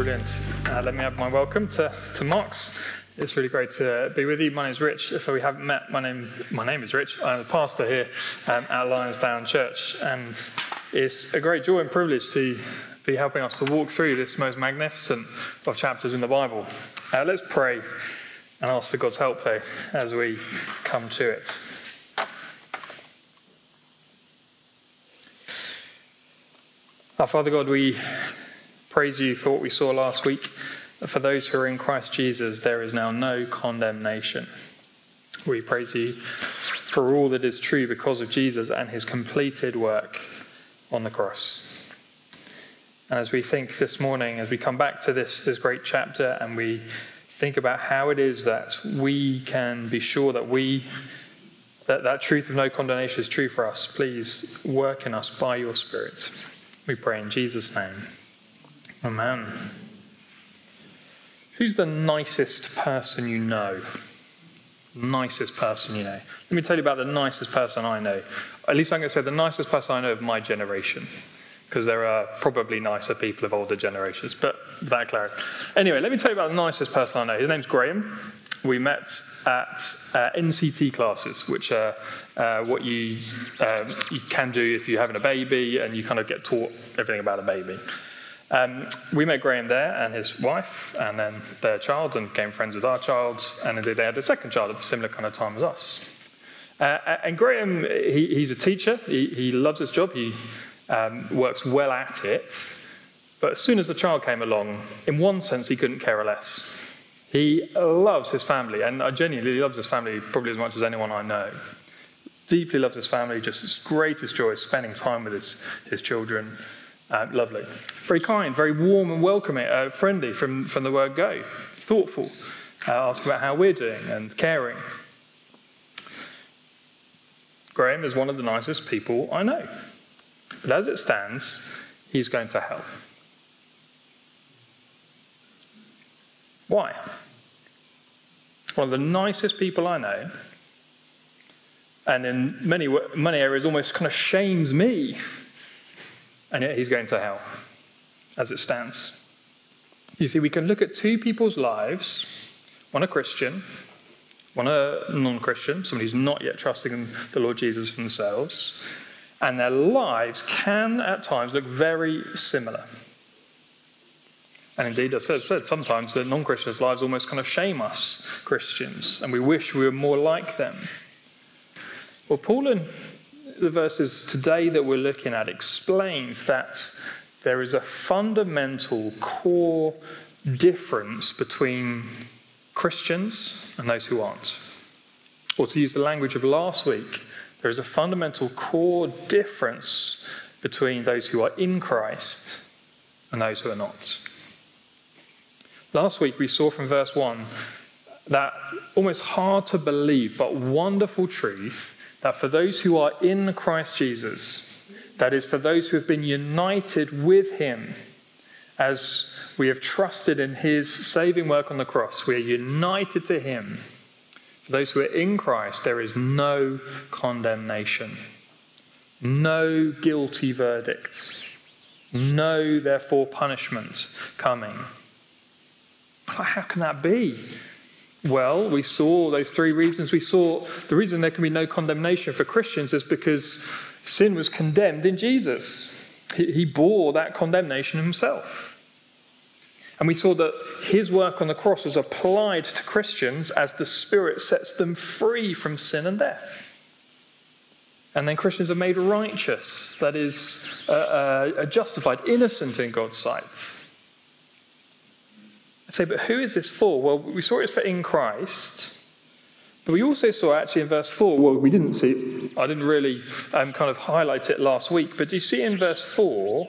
Brilliant. Uh, let me add my welcome to, to Mox. It's really great to be with you. My name is Rich. If we haven't met, my name, my name is Rich. I'm a pastor here um, at Lionsdown Church, and it's a great joy and privilege to be helping us to walk through this most magnificent of chapters in the Bible. Uh, let's pray and ask for God's help, though, as we come to it. Our Father God, we praise you for what we saw last week. For those who are in Christ Jesus, there is now no condemnation. We praise you for all that is true because of Jesus and his completed work on the cross. And as we think this morning, as we come back to this, this great chapter and we think about how it is that we can be sure that we that, that truth of no condemnation is true for us, please work in us by your Spirit. We pray in Jesus' name. Amen. Who's the nicest person you know? Nicest person you know. Let me tell you about the nicest person I know. At least I'm going to say the nicest person I know of my generation, because there are probably nicer people of older generations, but that clear. Anyway, let me tell you about the nicest person I know. His name's Graham. We met at uh, NCT classes, which are uh, what you, um, you can do if you're having a baby and you kind of get taught everything about a baby. Um, we met Graham there and his wife, and then their child, and became friends with our child, and indeed they had a second child at a similar kind of time as us. Uh, and Graham, he, he's a teacher. He, he, loves his job. He um, works well at it. But as soon as the child came along, in one sense, he couldn't care less. He loves his family, and I genuinely loves his family probably as much as anyone I know. Deeply loves his family, just his greatest joy is spending time with his, his children. Uh, lovely. Very kind, very warm and welcoming, uh, friendly from, from the word go. Thoughtful, uh, asking about how we're doing and caring. Graham is one of the nicest people I know. But as it stands, he's going to hell. Why? One of the nicest people I know, and in many, many areas almost kind of shames me, and yet he's going to hell as it stands. You see, we can look at two people's lives one a Christian, one a non Christian, somebody who's not yet trusting in the Lord Jesus for themselves, and their lives can at times look very similar. And indeed, as I said, sometimes the non Christians' lives almost kind of shame us, Christians, and we wish we were more like them. Well, Paul, in the verses today that we're looking at, explains that there is a fundamental core difference between Christians and those who aren't. Or to use the language of last week, there is a fundamental core difference between those who are in Christ and those who are not. Last week we saw from verse 1 that almost hard to believe but wonderful truth that for those who are in Christ Jesus, that is, for those who have been united with him, as we have trusted in his saving work on the cross, we are united to him. For those who are in Christ, there is no condemnation, no guilty verdict, no, therefore, punishment coming. How can that be? Well, we saw those three reasons. We saw the reason there can be no condemnation for Christians is because sin was condemned in Jesus. He bore that condemnation himself. And we saw that his work on the cross was applied to Christians as the Spirit sets them free from sin and death. And then Christians are made righteous, that is, uh, uh, justified, innocent in God's sight. Say, but who is this for? Well, we saw it's for in Christ. But we also saw actually in verse 4, well, we didn't see, I didn't really um, kind of highlight it last week, but do you see in verse 4,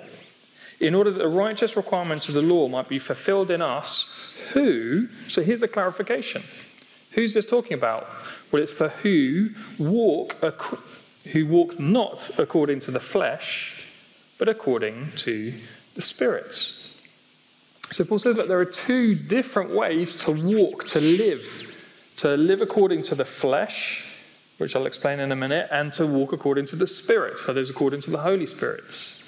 in order that the righteous requirements of the law might be fulfilled in us, who, so here's a clarification. Who's this talking about? Well, it's for who walk, who walk not according to the flesh, but according to the Spirit. So Paul says that there are two different ways to walk, to live to live according to the flesh, which I'll explain in a minute, and to walk according to the Spirit, that is, according to the Holy Spirit.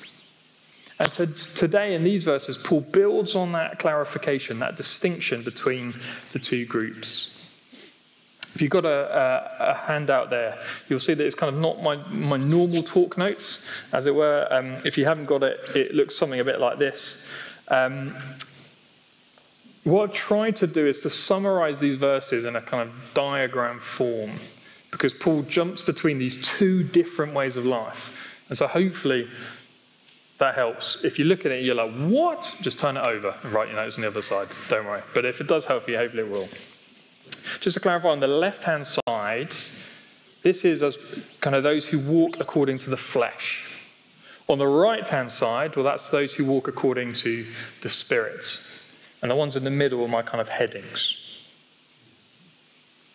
And to, today, in these verses, Paul builds on that clarification, that distinction between the two groups. If you've got a, a, a, handout there, you'll see that it's kind of not my, my normal talk notes, as it were. Um, if you haven't got it, it looks something a bit like this. Um, what I've tried to do is to summarize these verses in a kind of diagram form, because Paul jumps between these two different ways of life. And so hopefully that helps. If you look at it, you're like, what? Just turn it over and write your notes on the other side. Don't worry. But if it does help you, hopefully it will. Just to clarify, on the left hand side, this is as kind of those who walk according to the flesh. On the right hand side, well, that's those who walk according to the Spirit. And the ones in the middle are my kind of headings.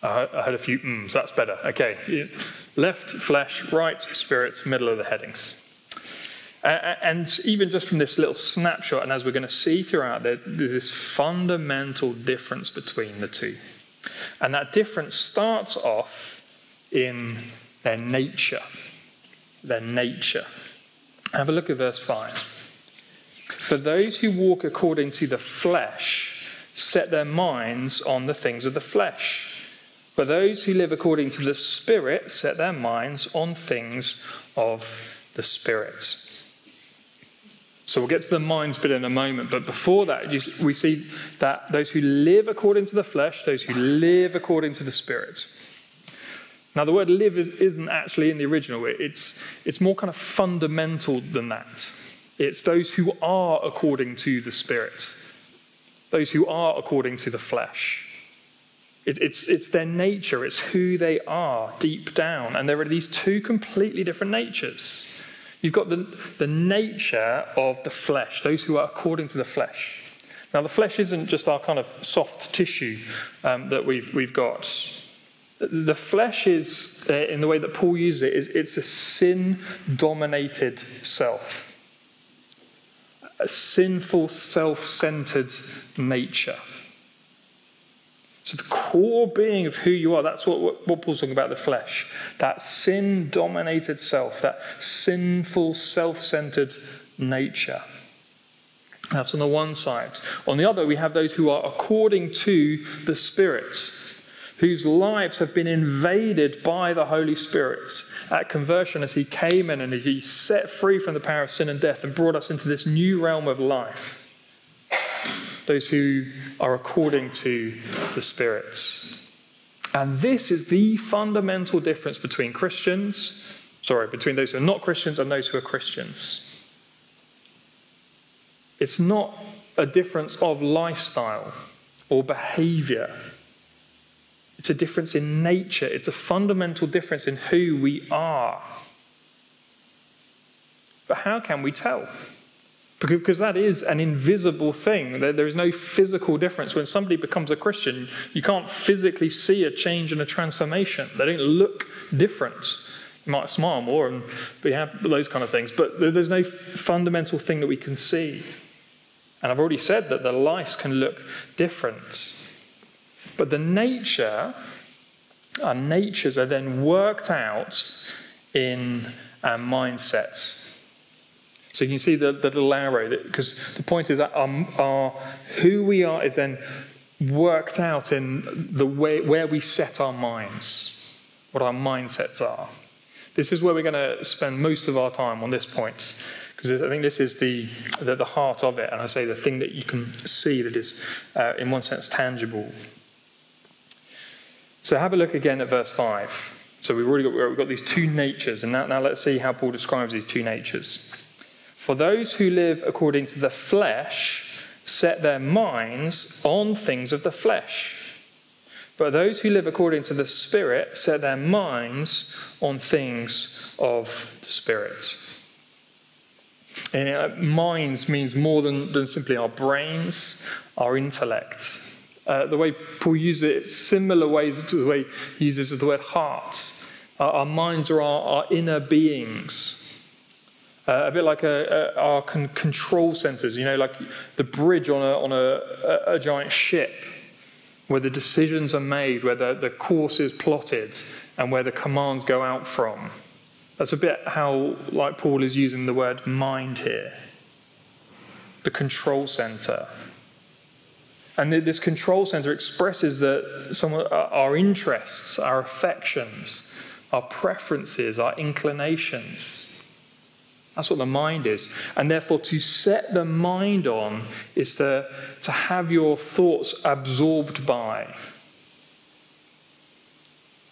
I had a few mms, that's better. Okay. Left, flesh, right, spirit, middle of the headings. and even just from this little snapshot, and as we're going to see throughout, there's this fundamental difference between the two. And that difference starts off in their nature. Their nature. Have a look at verse 5. For those who walk according to the flesh set their minds on the things of the flesh. But those who live according to the Spirit set their minds on things of the Spirit. So we'll get to the minds bit in a moment, but before that, we see that those who live according to the flesh, those who live according to the Spirit. Now, the word live isn't actually in the original, it's, it's more kind of fundamental than that. It's those who are according to the Spirit, those who are according to the flesh. It, it's, it's their nature, it's who they are deep down. And there are these two completely different natures. You've got the, the nature of the flesh, those who are according to the flesh. Now, the flesh isn't just our kind of soft tissue um, that we've, we've got. The flesh is, uh, in the way that Paul uses it, is it's a sin dominated self, a sinful, self centered nature. So, the core being of who you are, that's what, what Paul's talking about the flesh. That sin dominated self, that sinful, self centered nature. That's on the one side. On the other, we have those who are according to the Spirit, whose lives have been invaded by the Holy Spirit at conversion as He came in and as He set free from the power of sin and death and brought us into this new realm of life those who are according to the Spirit. And this is the fundamental difference between Christians, sorry, between those who are not Christians and those who are Christians. It's not a difference of lifestyle or behavior. It's a difference in nature. It's a fundamental difference in who we are. But how can we tell? Because that is an invisible thing. There is no physical difference. When somebody becomes a Christian, you can't physically see a change and a transformation. They don't look different. You might smile more and we have those kind of things, but there's no fundamental thing that we can see. And I've already said that the lives can look different. But the nature, our natures are then worked out in our mindset. So you can see the, the little arrow, because the point is that our, our, who we are is then worked out in the way where we set our minds, what our mindsets are. This is where we're going to spend most of our time on this point, because I think this is the, the, the, heart of it, and I say the thing that you can see that is, uh, in one sense, tangible. So have a look again at verse 5. So we've already got, we've got these two natures, and now, now let's see how Paul describes these two natures. For those who live according to the flesh set their minds on things of the flesh. But those who live according to the Spirit set their minds on things of the Spirit. And uh, minds means more than, than simply our brains, our intellect. Uh, the way Paul uses it, similar ways to the way he uses the word heart. Our minds are our, our inner beings. Uh, a bit like a, a, our con- control centers, you know, like the bridge on, a, on a, a, giant ship, where the decisions are made, where the, the course is plotted, and where the commands go out from. That's a bit how, like Paul is using the word mind here. the control center. And this control center expresses that some of our interests, our affections, our preferences, our inclinations. That's what the mind is. And therefore, to set the mind on is to, to have your thoughts absorbed by.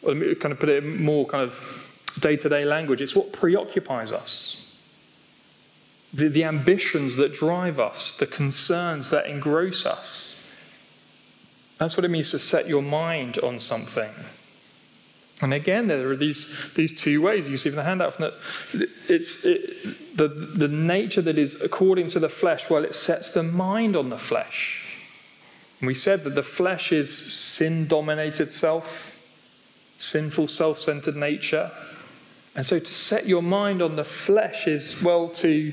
Let me kind of put it in more kind of day to day language. It's what preoccupies us. The, the ambitions that drive us, the concerns that engross us. That's what it means to set your mind on something. And again, there are these, these two ways. You see from the handout from that it's it, the, the nature that is according to the flesh, well, it sets the mind on the flesh. And we said that the flesh is sin dominated self, sinful, self centered nature. And so to set your mind on the flesh is, well, to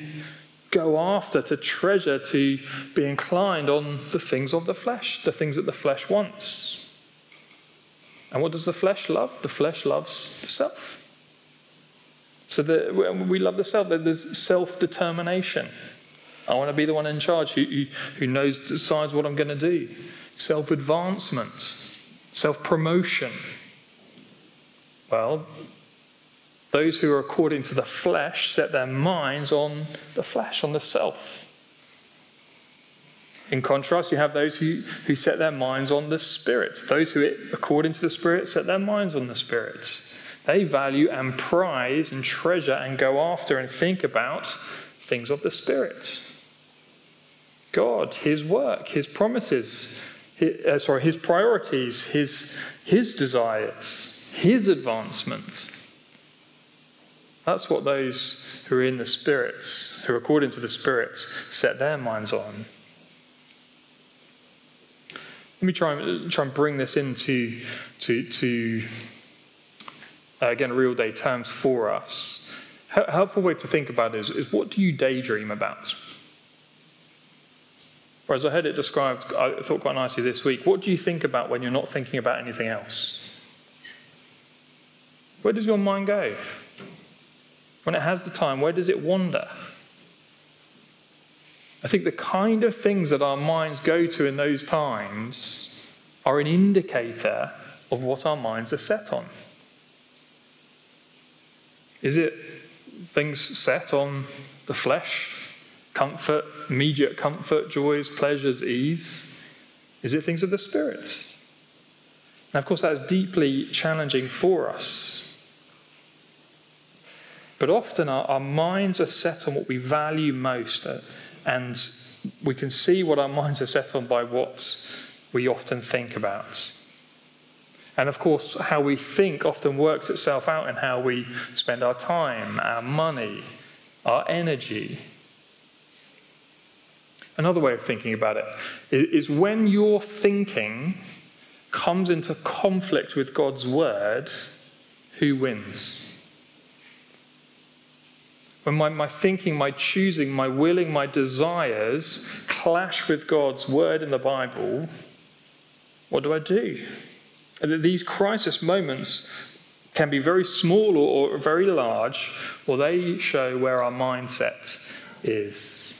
go after, to treasure, to be inclined on the things of the flesh, the things that the flesh wants. And what does the flesh love? The flesh loves the self. So the, we love the self. There's self determination. I want to be the one in charge who, who, who knows, decides what I'm going to do. Self advancement, self promotion. Well, those who are according to the flesh set their minds on the flesh, on the self. In contrast, you have those who, who set their minds on the Spirit. Those who, according to the Spirit, set their minds on the Spirit. They value and prize and treasure and go after and think about things of the Spirit. God, His work, His promises, his, uh, sorry, His priorities, His, His desires, His advancement. That's what those who are in the Spirit, who according to the Spirit, set their minds on. Let me try and, try and bring this into to, to uh, again, real day terms for us. A helpful way to think about is, is what do you daydream about? Whereas I heard it described, I thought quite nicely this week. What do you think about when you're not thinking about anything else? Where does your mind go? When it has the time, where does it wander? I think the kind of things that our minds go to in those times are an indicator of what our minds are set on. Is it things set on the flesh, comfort, immediate comfort, joys, pleasures, ease? Is it things of the spirit? Now, of course, that is deeply challenging for us but often our, our minds are set on what we value most, uh, and we can see what our minds are set on by what we often think about. And of course, how we think often works itself out in how we spend our time, our money, our energy. Another way of thinking about it is when your thinking comes into conflict with God's word, who wins? When my, my thinking, my choosing, my willing, my desires clash with God's word in the Bible, what do I do? These crisis moments can be very small or, or very large, or they show where our mindset is.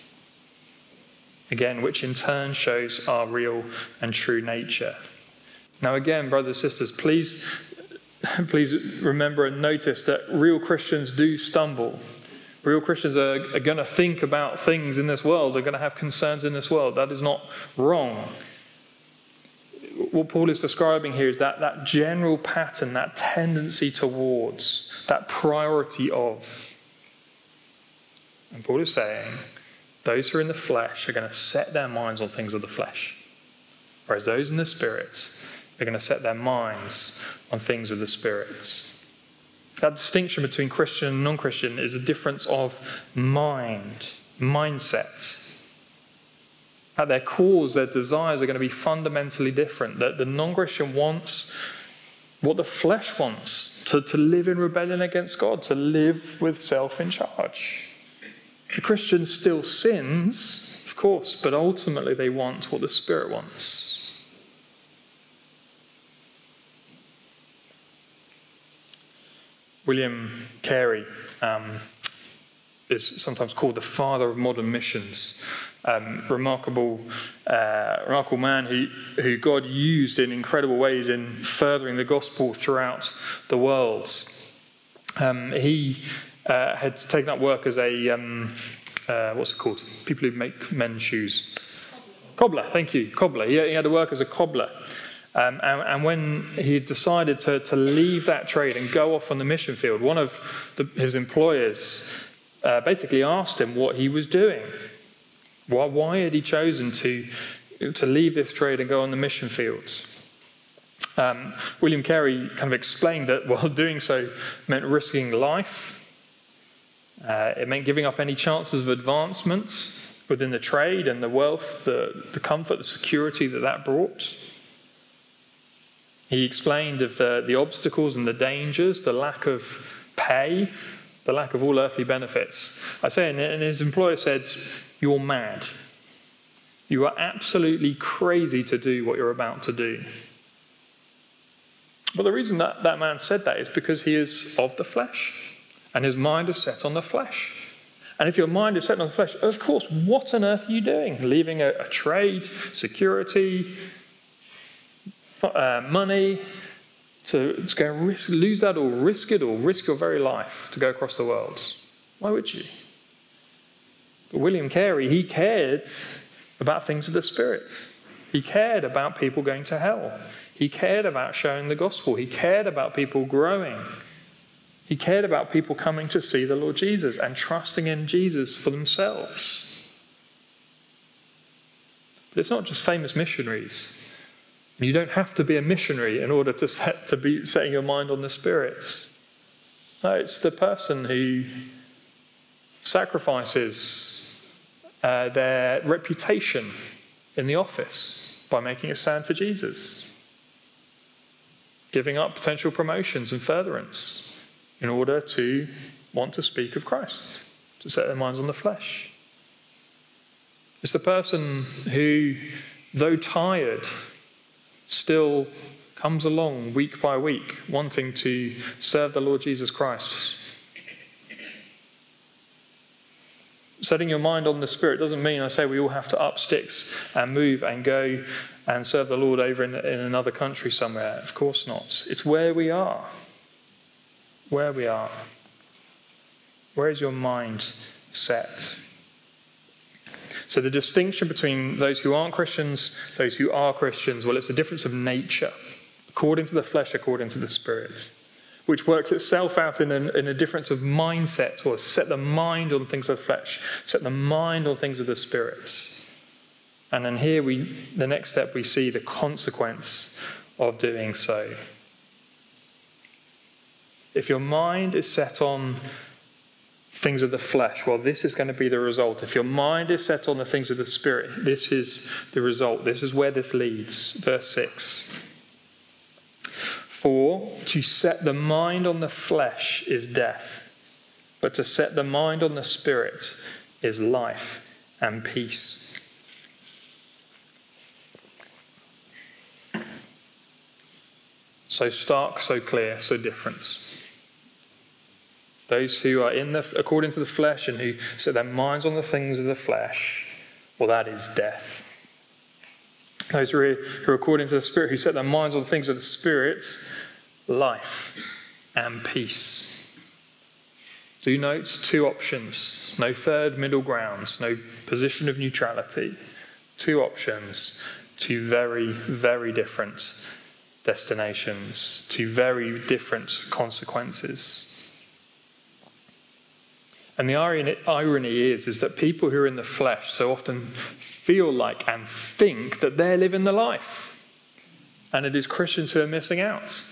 Again, which in turn shows our real and true nature. Now, again, brothers and sisters, please, please remember and notice that real Christians do stumble. Real Christians are, are going to think about things in this world, they're going to have concerns in this world. That is not wrong. What Paul is describing here is that, that general pattern, that tendency towards, that priority of. And Paul is saying, those who are in the flesh are going to set their minds on things of the flesh, whereas those in the spirit are going to set their minds on things of the spirits. That distinction between Christian and non Christian is a difference of mind, mindset. At their cores, their desires are going to be fundamentally different. That the non Christian wants what the flesh wants to, to live in rebellion against God, to live with self in charge. The Christian still sins, of course, but ultimately they want what the Spirit wants. William Carey um, is sometimes called the father of modern missions. Um, remarkable, uh, remarkable man who, who God used in incredible ways in furthering the gospel throughout the world. Um, he uh, had taken up work as a, um, uh, what's it called? People who make men's shoes. Cobbler, thank you, cobbler. He, he had to work as a cobbler. Um, and, and, when he decided to, to leave that trade and go off on the mission field, one of the, his employers uh, basically asked him what he was doing. Why, why had he chosen to, to leave this trade and go on the mission fields? Um, William Carey kind of explained that while doing so meant risking life, uh, it meant giving up any chances of advancement within the trade and the wealth, the, the comfort, the security that that brought. He explained of the, the obstacles and the dangers, the lack of pay, the lack of all earthly benefits. I say, and his employer said, You're mad. You are absolutely crazy to do what you're about to do. But the reason that that man said that is because he is of the flesh, and his mind is set on the flesh. And if your mind is set on the flesh, of course, what on earth are you doing? Leaving a, a trade, security, uh, money, to, to go risk, lose that or risk it or risk your very life to go across the world. Why would you? But William Carey, he cared about things of the Spirit. He cared about people going to hell. He cared about showing the gospel. He cared about people growing. He cared about people coming to see the Lord Jesus and trusting in Jesus for themselves. But it's not just famous missionaries. You don't have to be a missionary in order to, set, to be setting your mind on the spirits. No, it's the person who sacrifices uh, their reputation in the office by making a stand for Jesus, giving up potential promotions and furtherance in order to want to speak of Christ, to set their minds on the flesh. It's the person who, though tired, still comes along week by week, wanting to serve the Lord Jesus Christ. Setting your mind on the Spirit doesn't mean I say we all have to up sticks and move and go and serve the Lord over in, in another country somewhere. Of course not. It's where we are. Where we are. Where is your mind set? So the distinction between those who aren't Christians, those who are Christians, well, it's a difference of nature, according to the flesh, according to the spirit, which works itself out in a, in a difference of mindset, or set the mind on things of flesh, set the mind on things of the spirit. And then here we, the next step, we see the consequence of doing so. If your mind is set on things of the flesh. Well, this is going to be the result. If your mind is set on the things of the Spirit, this is the result. This is where this leads. Verse 6. For to set the mind on the flesh is death, but to set the mind on the Spirit is life and peace. So stark, so clear, so different. Those who are in the, according to the flesh and who set their minds on the things of the flesh, well, that is death. Those who are, who are according to the Spirit, who set their minds on the things of the Spirit, life and peace. Do note two options, no third middle ground, no position of neutrality. Two options, two very, very different destinations, two very different consequences. And the irony is, is that people who are in the flesh so often feel like and think that they're living the life. And it is Christians who are missing out.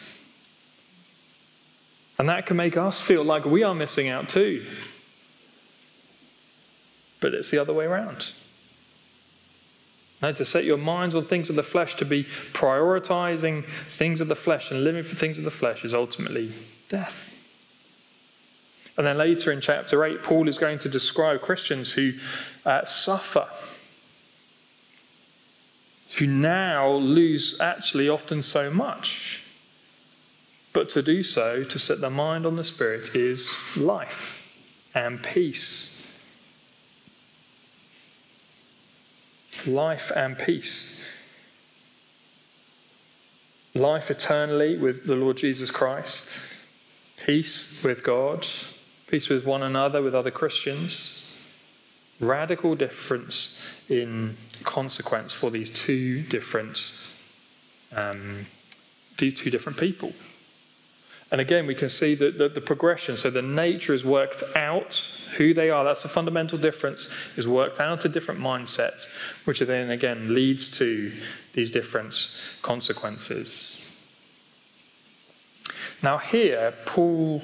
And that can make us feel like we are missing out too. But it's the other way around. Now, to set your minds on things of the flesh, to be prioritizing things of the flesh and living for things of the flesh is ultimately death. And then later in chapter 8, Paul is going to describe Christians who uh, suffer, who now lose actually often so much. But to do so, to set their mind on the Spirit, is life. and peace. Life and peace. Life eternally with the Lord Jesus Christ, peace with God, peace with one another, with other Christians. Radical difference in consequence for these two different, um, two different people. And again, we can see that the, the, progression. So the nature is worked out, who they are, that's the fundamental difference, is worked out to different mindsets, which then again leads to these different consequences. Now, here, Paul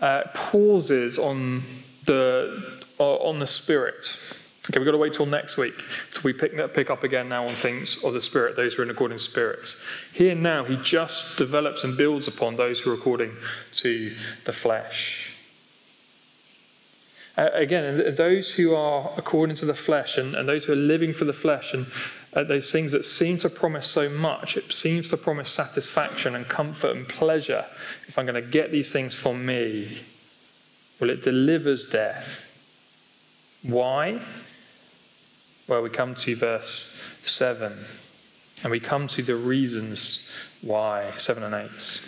uh, pauses on the, uh, on the Spirit. Okay, we've got to wait till next week. till we pick, pick up again now on things of the Spirit, those who are in according to spirits. Here now, he just develops and builds upon those who are according to the flesh. Uh, again, those who are according to the flesh and, and those who are living for the flesh and uh, those things that seem to promise so much, it seems to promise satisfaction and comfort and pleasure. If I'm going to get these things for me, well, it delivers death. Why? Well, we come to verse 7, and we come to the reasons why, 7 and 8.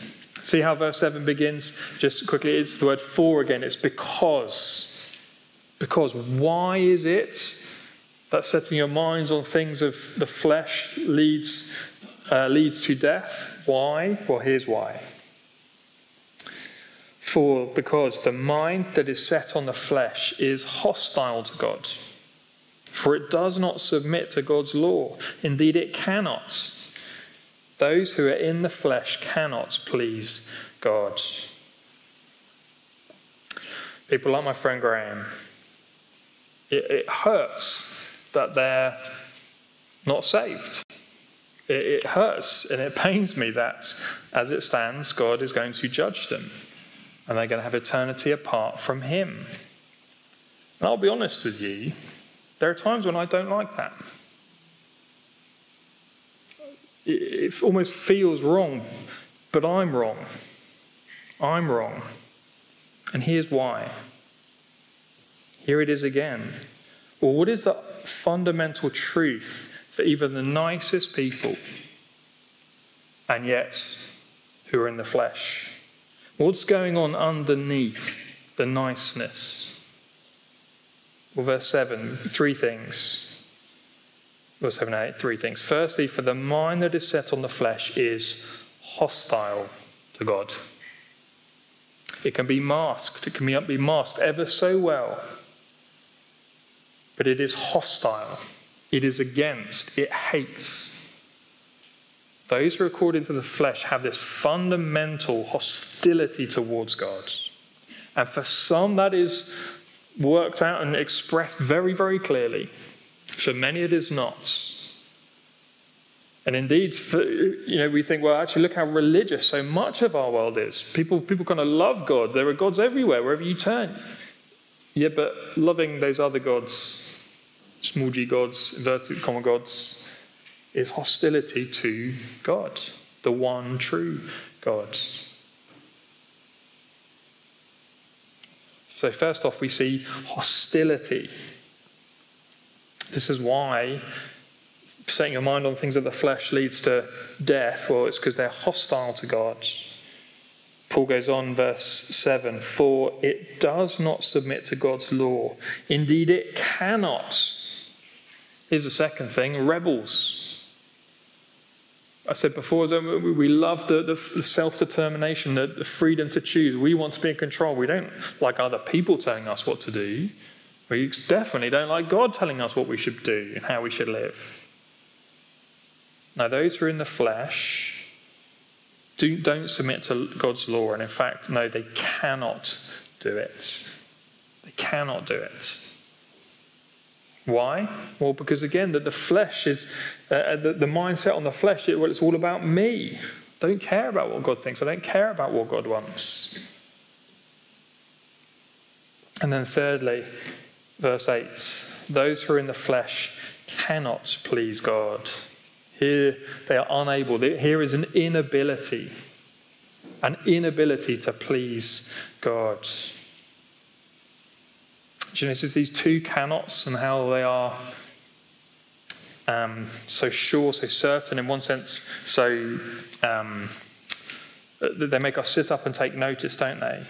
See how verse 7 begins? Just quickly, it's the word for again. It's because. Because. Why is it that setting your minds on things of the flesh leads, uh, leads to death? Why? Well, here's why. For because the mind that is set on the flesh is hostile to God for it does not submit to God's law. Indeed, it cannot. Those who are in the flesh cannot please God. People like my friend Graham, it, it hurts that they're not saved. It, it hurts and it pains me that, as it stands, God is going to judge them and they're going to have eternity apart from Him. And I'll be honest with you, there are times when I don't like that. It almost feels wrong, but I'm wrong. I'm wrong. And here's why. Here it is again. Well, what is the fundamental truth for even the nicest people and yet who are in the flesh? What's going on underneath the niceness? Well, verse 7, three things. Verse 7 8, three things. Firstly, for the mind that is set on the flesh is hostile to God. It can be masked, it can be masked ever so well, but it is hostile. It is against, it hates. Those who are according to the flesh have this fundamental hostility towards God. And for some, that is worked out and expressed very, very clearly. For many, it is not. And indeed, for, you know, we think, well, actually, look how religious so much of our world is. People, people kind of love God. There are gods everywhere, wherever you turn. Yeah, but loving those other gods, small g gods, inverted comma gods, is hostility to God, the one true God. So, first off, we see hostility. This is why setting your mind on things of the flesh leads to death. Well, it's because they're hostile to God. Paul goes on, verse 7 For it does not submit to God's law. Indeed, it cannot. Here's the second thing rebels. I said before, we love the, the self determination, the, the freedom to choose. We want to be in control. We don't like other people telling us what to do. We definitely don't like God telling us what we should do and how we should live. Now, those who are in the flesh do, don't submit to God's law, and in fact, no, they cannot do it. They cannot do it. Why? Well, because again, that the flesh is, uh, uh, the, the, mindset on the flesh, it, well, it's all about me. I don't care about what God thinks. I don't care about what God wants. And then, thirdly, verse 8 those who are in the flesh cannot please God. Here they are unable. Here is an inability, an inability to please God. Do you notice these two cannots and how they are um, so sure, so certain in one sense, so um, they make us sit up and take notice, don't they?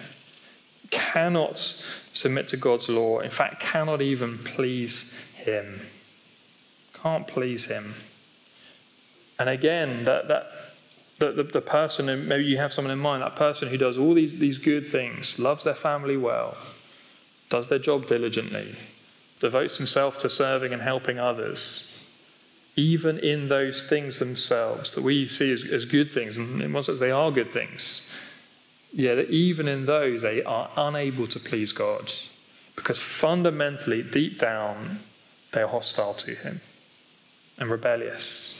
Cannot submit to God's law. In fact, cannot even please Him. Can't please Him. And again, that, that the, the, the person, and maybe you have someone in mind, that person who does all these, these good things, loves their family well, does their job diligently, devotes himself to serving and helping others, even in those things themselves that we see as, as good things, and in one sense they are good things, yeah, that even in those they are unable to please God because fundamentally, deep down, they are hostile to Him and rebellious.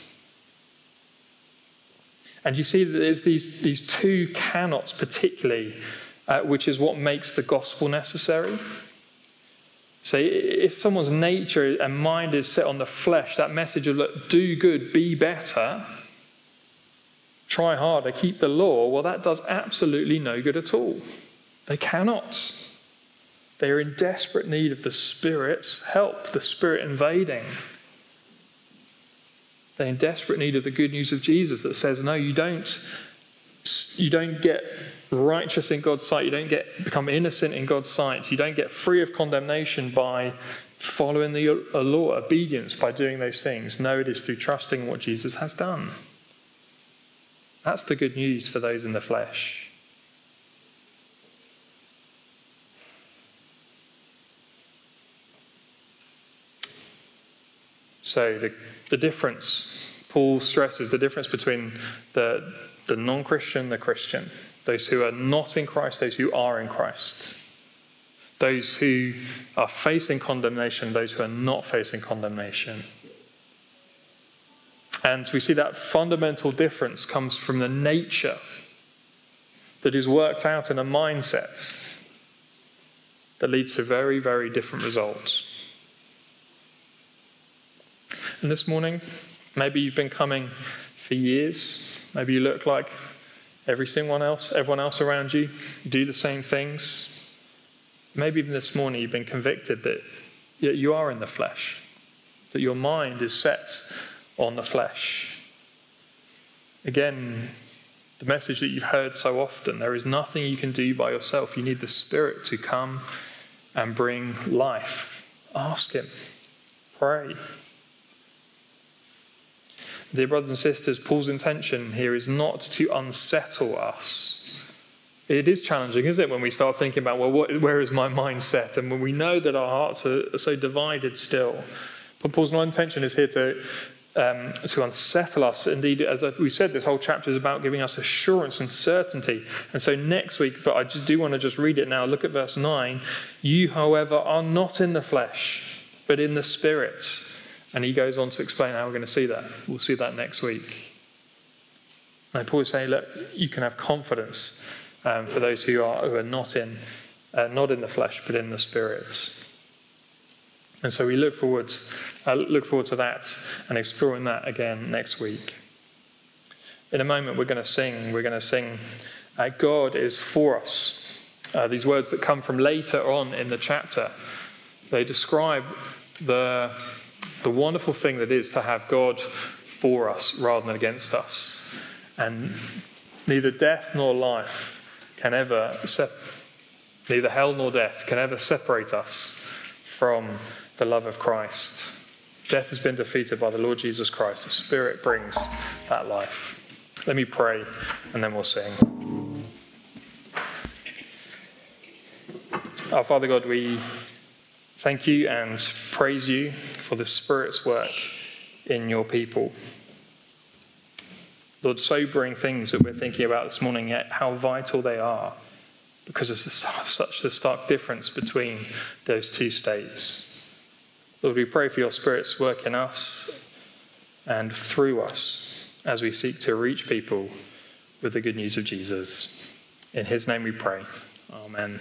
And you see that there's these, these two cannots, particularly, uh, which is what makes the gospel necessary. So if someone's nature and mind is set on the flesh, that message of look, do good, be better, try harder, keep the law, well, that does absolutely no good at all. They cannot. They are in desperate need of the Spirit's help, the Spirit invading. They're in desperate need of the good news of Jesus that says, no, you don't, you don't get righteous in God's sight. You don't get become innocent in God's sight. You don't get free of condemnation by following the law, obedience by doing those things. No, it is through trusting what Jesus has done. That's the good news for those in the flesh. So the, the difference, Paul stresses the difference between the, the non Christian, the Christian those who are not in Christ, those who are in Christ, those who are facing condemnation, those who are not facing condemnation. And we see that fundamental difference comes from the nature that is worked out in a mindset that leads to very, very different results. And this morning, maybe you've been coming for years. Maybe you look like every single else, everyone else around you do the same things. Maybe even this morning you've been convicted that you are in the flesh, that your mind is set on the flesh. Again, the message that you've heard so often there is nothing you can do by yourself. You need the Spirit to come and bring life. Ask Him, pray. Dear brothers and sisters, Paul's intention here is not to unsettle us. It is challenging, isn't it, when we start thinking about, well, what, where is my mindset? And when we know that our hearts are, are so divided still. But Paul's intention is here to, um, to unsettle us. Indeed, as we said, this whole chapter is about giving us assurance and certainty. And so next week, but I just do want to just read it now. Look at verse 9. You, however, are not in the flesh, but in the Spirit and he goes on to explain how we're going to see that. We'll see that next week. And Paul is saying, look, you can have confidence um, for those who are, who are not, in, uh, not in the flesh, but in the spirit. And so we look forward, uh, look forward to that and exploring that again next week. In a moment, we're going to sing. We're going to sing, uh, God is for us. Uh, these words that come from later on in the chapter, they describe the the wonderful thing that is to have God for us rather than against us. And neither death nor life can ever, neither hell nor death can ever separate us from the love of Christ. Death has been defeated by the Lord Jesus Christ. The Spirit brings that life. Let me pray and then we'll sing. Our Father God, we Thank you and praise you for the Spirit's work in your people. Lord, sobering things that we're thinking about this morning, yet how vital they are because of such the stark difference between those two states. Lord, we pray for your Spirit's work in us and through us as we seek to reach people with the good news of Jesus. In his name we pray. Amen.